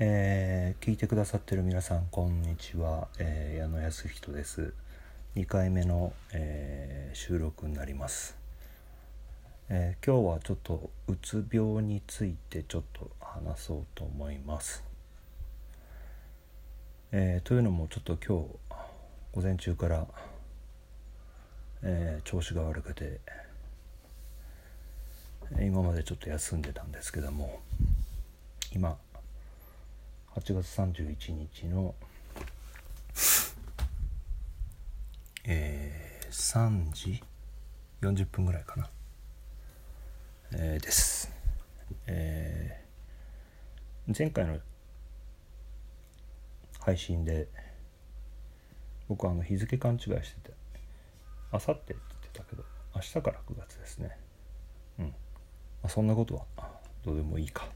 えー聞いてくださってる皆さんこんにちは、えー矢野康人です。2回目の、えー収録になります、えー今日はちょっとうつ病についてちょっと話そうと思います、えーというのもちょっと今日午前中から、えー調子が悪くて今までちょっと休んでたんですけども今8月31日の、えー3時40分ぐらいかな、えーです、えー前回の配信で僕はあの日付勘違いしててあさってって言ってたけど明日から9月ですね。うん、まあ、そんなことはどうでもいいか。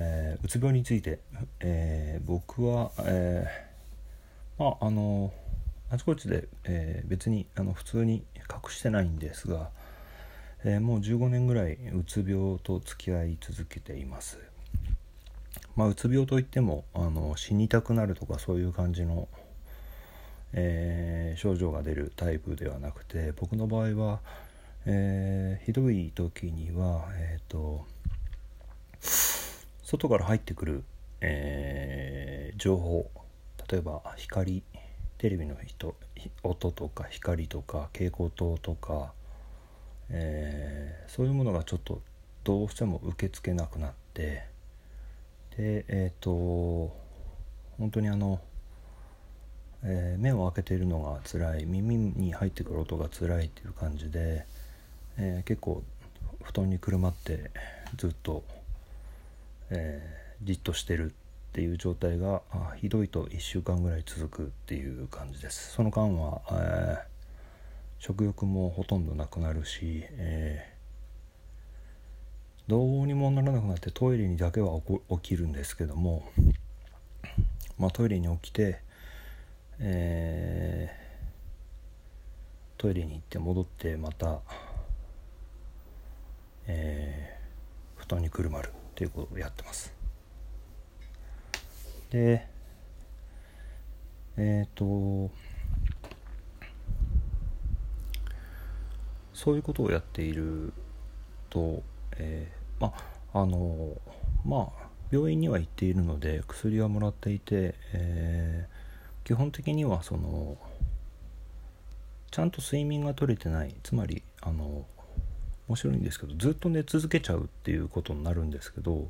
えーうつ病について、えー僕は、えーまああのあちこちで、え別にあの普通に隠してないんですが、えもう15年ぐらいうつ病と付き合い続けています。まあ、うつ病といってもあの死にたくなるとかそういう感じの、え症状が出るタイプではなくて僕の場合は、えひどい時にはえっ、と外から入ってくる、えー情報例えば光テレビの人音とか光とか蛍光灯とか、えーそういうものがちょっとどうしても受け付けなくなってでえっ、と本当にあの、えー目を開けているのが辛い耳に入ってくる音が辛いっていう感じで、え結構布団にくるまってずっとえーじっとしてるっていう状態がひどいと1週間ぐらい続くっていう感じです。その間は、えー食欲もほとんどなくなるし、えーどうにもならなくなってトイレにだけは起こ起きるんですけども、まあ、トイレに起きて、えートイレに行って戻ってまた、えー布団にくるまる。っていうことをやってます。でえっ、とそういうことをやっていると、えーまああのまあ病院には行っているので薬はもらっていて、えー基本的にはそのちゃんと睡眠が取れてないつまりあの面白いんですけどずっと寝続けちゃうっていうことになるんですけど、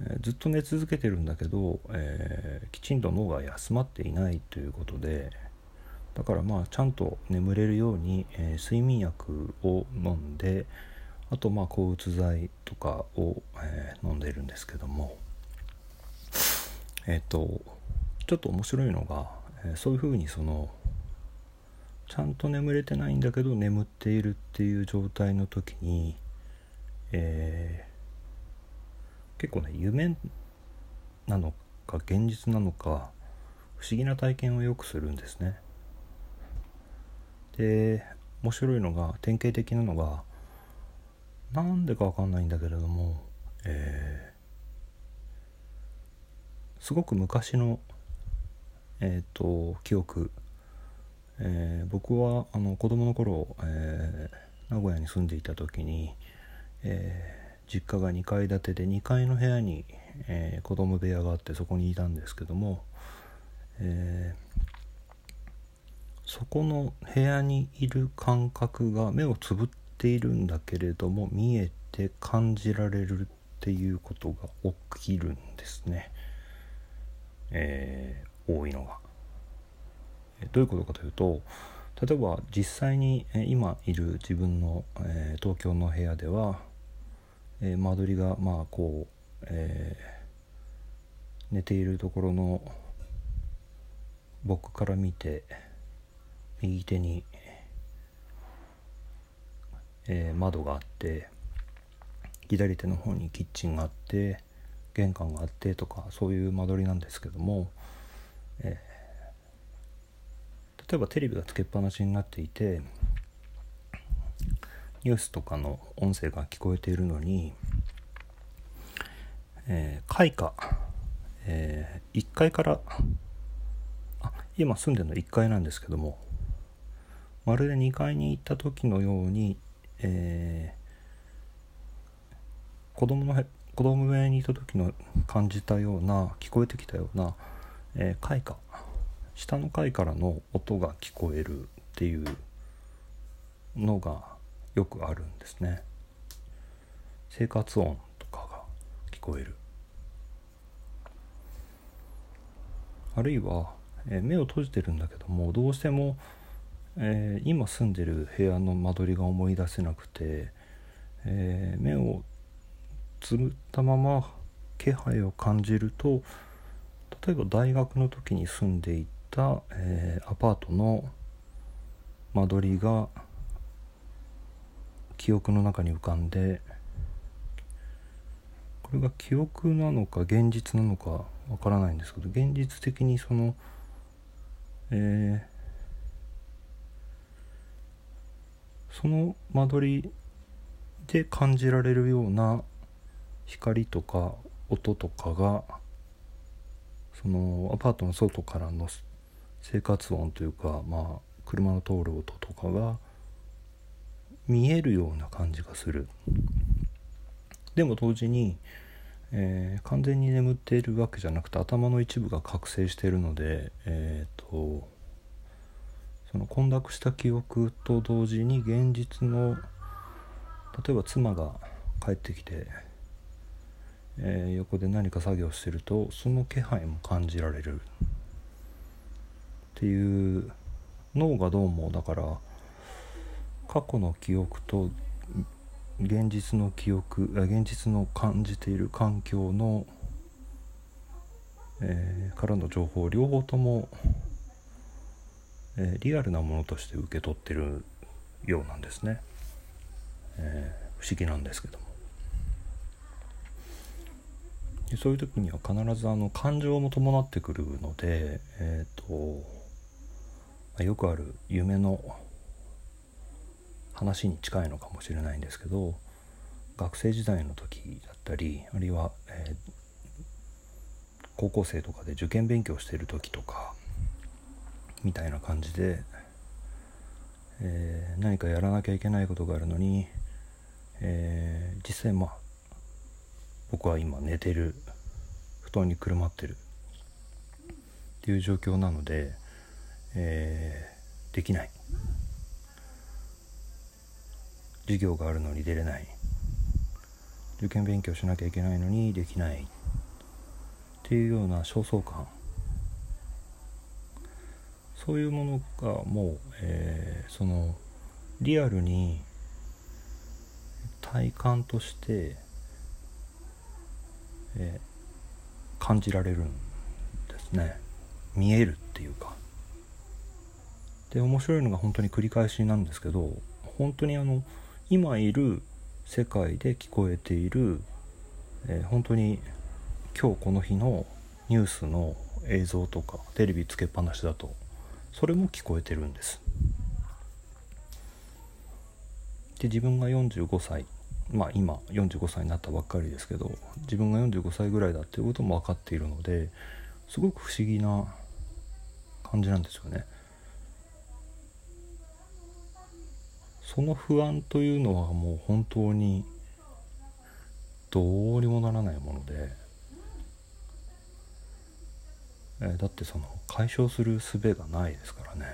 えーずっと寝続けてるんだけど、えーきちんと脳が休まっていないということでだからまあちゃんと眠れるように、えー睡眠薬を飲んであとまあ抗うつ剤とかを、え飲んでるんですけどもえっ、とちょっと面白いのが、えそういうふうにそのちゃんと眠れてないんだけど眠っているっていう状態の時に、えー結構ね夢なのか現実なのか不思議な体験をよくするんですね。で面白いのが典型的なのがなんでかわかんないんだけれども、えーすごく昔のえっ、と記憶えー僕はあの子供の頃、えー名古屋に住んでいた時に、えー実家が2階建てで2階の部屋に、えー子供部屋があってそこにいたんですけども、えそこの部屋にいる感覚が目をつぶっているんだけれども見えて感じられるっていうことが起きるんですね、え多いのが。どういうことかというと例えば実際に今いる自分の、え東京の部屋では、え間取りがまあこう、えー寝ているところの僕から見て右手に、え窓があって左手の方にキッチンがあって玄関があってとかそういう間取りなんですけども、えー例えばテレビがつけっぱなしになっていてニュースとかの音声が聞こえているのに、えー、開花、えー、1階からあ今住んでるの1階なんですけどもまるで2階に行った時のように、えー、子供の子供部屋にいた時の感じたような聞こえてきたような、えー、階下下の階からの音が聞こえるっていうのがよくあるんですね。生活音とかが聞こえる。あるいは、えー、目を閉じてるんだけどもどうしても、えー、今住んでる部屋の間取りが思い出せなくて、えー、目をつぶったまま気配を感じると例えば大学の時に住んでいた、えー、アパートの間取りが記憶の中に浮かんでこれが記憶なのか現実なのかわからないんですけど現実的にそのえー、その間取りで感じられるような光とか音とかがそのアパートの外からの生活音というかまあ車の通る音とかが見えるような感じがする。でも同時に、えー、完全に眠っているわけじゃなくて頭の一部が覚醒しているのでえっ、ー、とその混濁した記憶と同時に現実の例えば妻が帰ってきて、えー、横で何か作業してるとその気配も感じられる。っていう脳がどうもだから過去の記憶と現実の記憶現実の感じている環境の、えー、からの情報両方とも、えー、リアルなものとして受け取ってるようなんですね、えー、不思議なんですけども。そういう時には必ずあの感情も伴ってくるのでえっ、とまよくある夢の話に近いのかもしれないんですけど学生時代の時だったりあるいは、えー、高校生とかで受験勉強してる時とかみたいな感じで、えー、何かやらなきゃいけないことがあるのに、えー、実際まあ僕は今寝てる。布団にくるまってる。っていう状況なので、えー、できない。授業があるのに出れない。受験勉強しなきゃいけないのにできない。っていうような焦燥感。そういうものがもう、えー、そのリアルに体感として、えー、感じられるんですね。見えるっていうか。で面白いのが本当に繰り返しなんですけど本当にあの今いる世界で聞こえている、えー、本当に今日この日のニュースの映像とかテレビつけっぱなしだとそれも聞こえてるんです。で自分が45歳まあ今45歳になったばっかりですけど自分が45歳ぐらいだっていうことも分かっているのですごく不思議な感じなんですよね。その不安というのはもう本当にどうにもならないもので、えー、だってその解消する術がないですからね。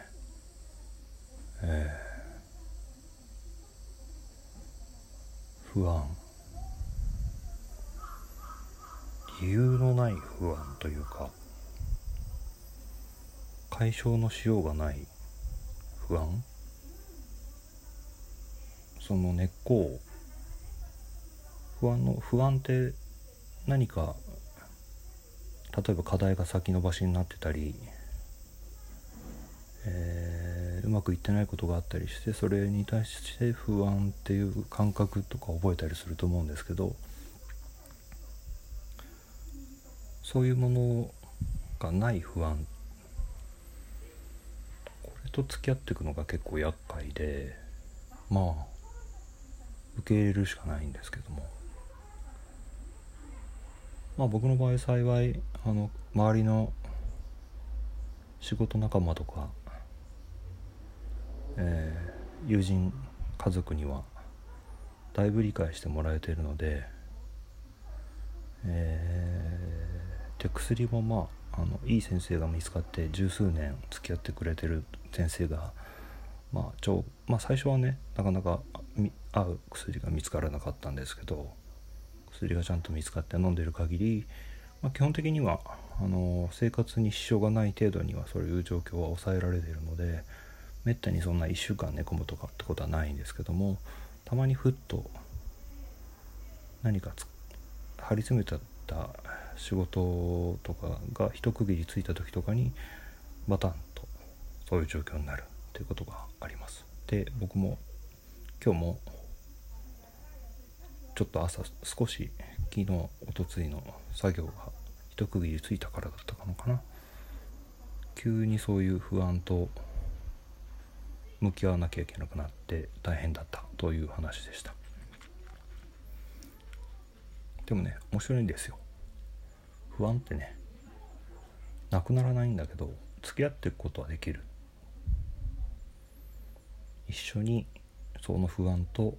えー、不安。理由のない不安というか解消のしようがない不安。その根っこを不安の不安って何か例えば課題が先延ばしになってたり、えー、うまくいってないことがあったりしてそれに対して不安っていう感覚とか覚えたりすると思うんですけどそういうものがない不安これと付き合っていくのが結構厄介でまあ受け入れるしかないんですけども。まあ僕の場合幸いあの周りの仕事仲間とか、えー、友人家族にはだいぶ理解してもらえているので、えー、で薬もまああのいい先生が見つかって十数年付き合ってくれてる先生が、まあちょまあ、最初はねなかなか合う薬が見つからなかったんですけど薬がちゃんと見つかって飲んでる限り、まあ、基本的にはあの生活に支障がない程度にはそういう状況は抑えられているのでめったにそんな1週間寝込むとかってことはないんですけどもたまにふっと何か張り詰めてた仕事とかが一区切りついた時とかにバタンとそういう状況になる。いうことがあります。で僕も今日もちょっと朝少し昨日おとついの作業が一区切りついたからだったのかな。急にそういう不安と向き合わなきゃいけなくなって大変だったという話でした。でもね面白いんですよ。不安ってねなくならないんだけど付き合っていくことはできる。一緒にその不安と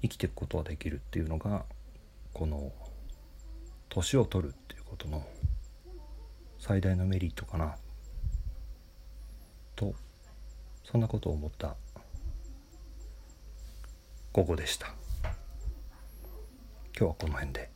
生きていくことはできるっていうのがこの年を取るっていうことの最大のメリットかなとそんなことを思った午後でした今日はこの辺で。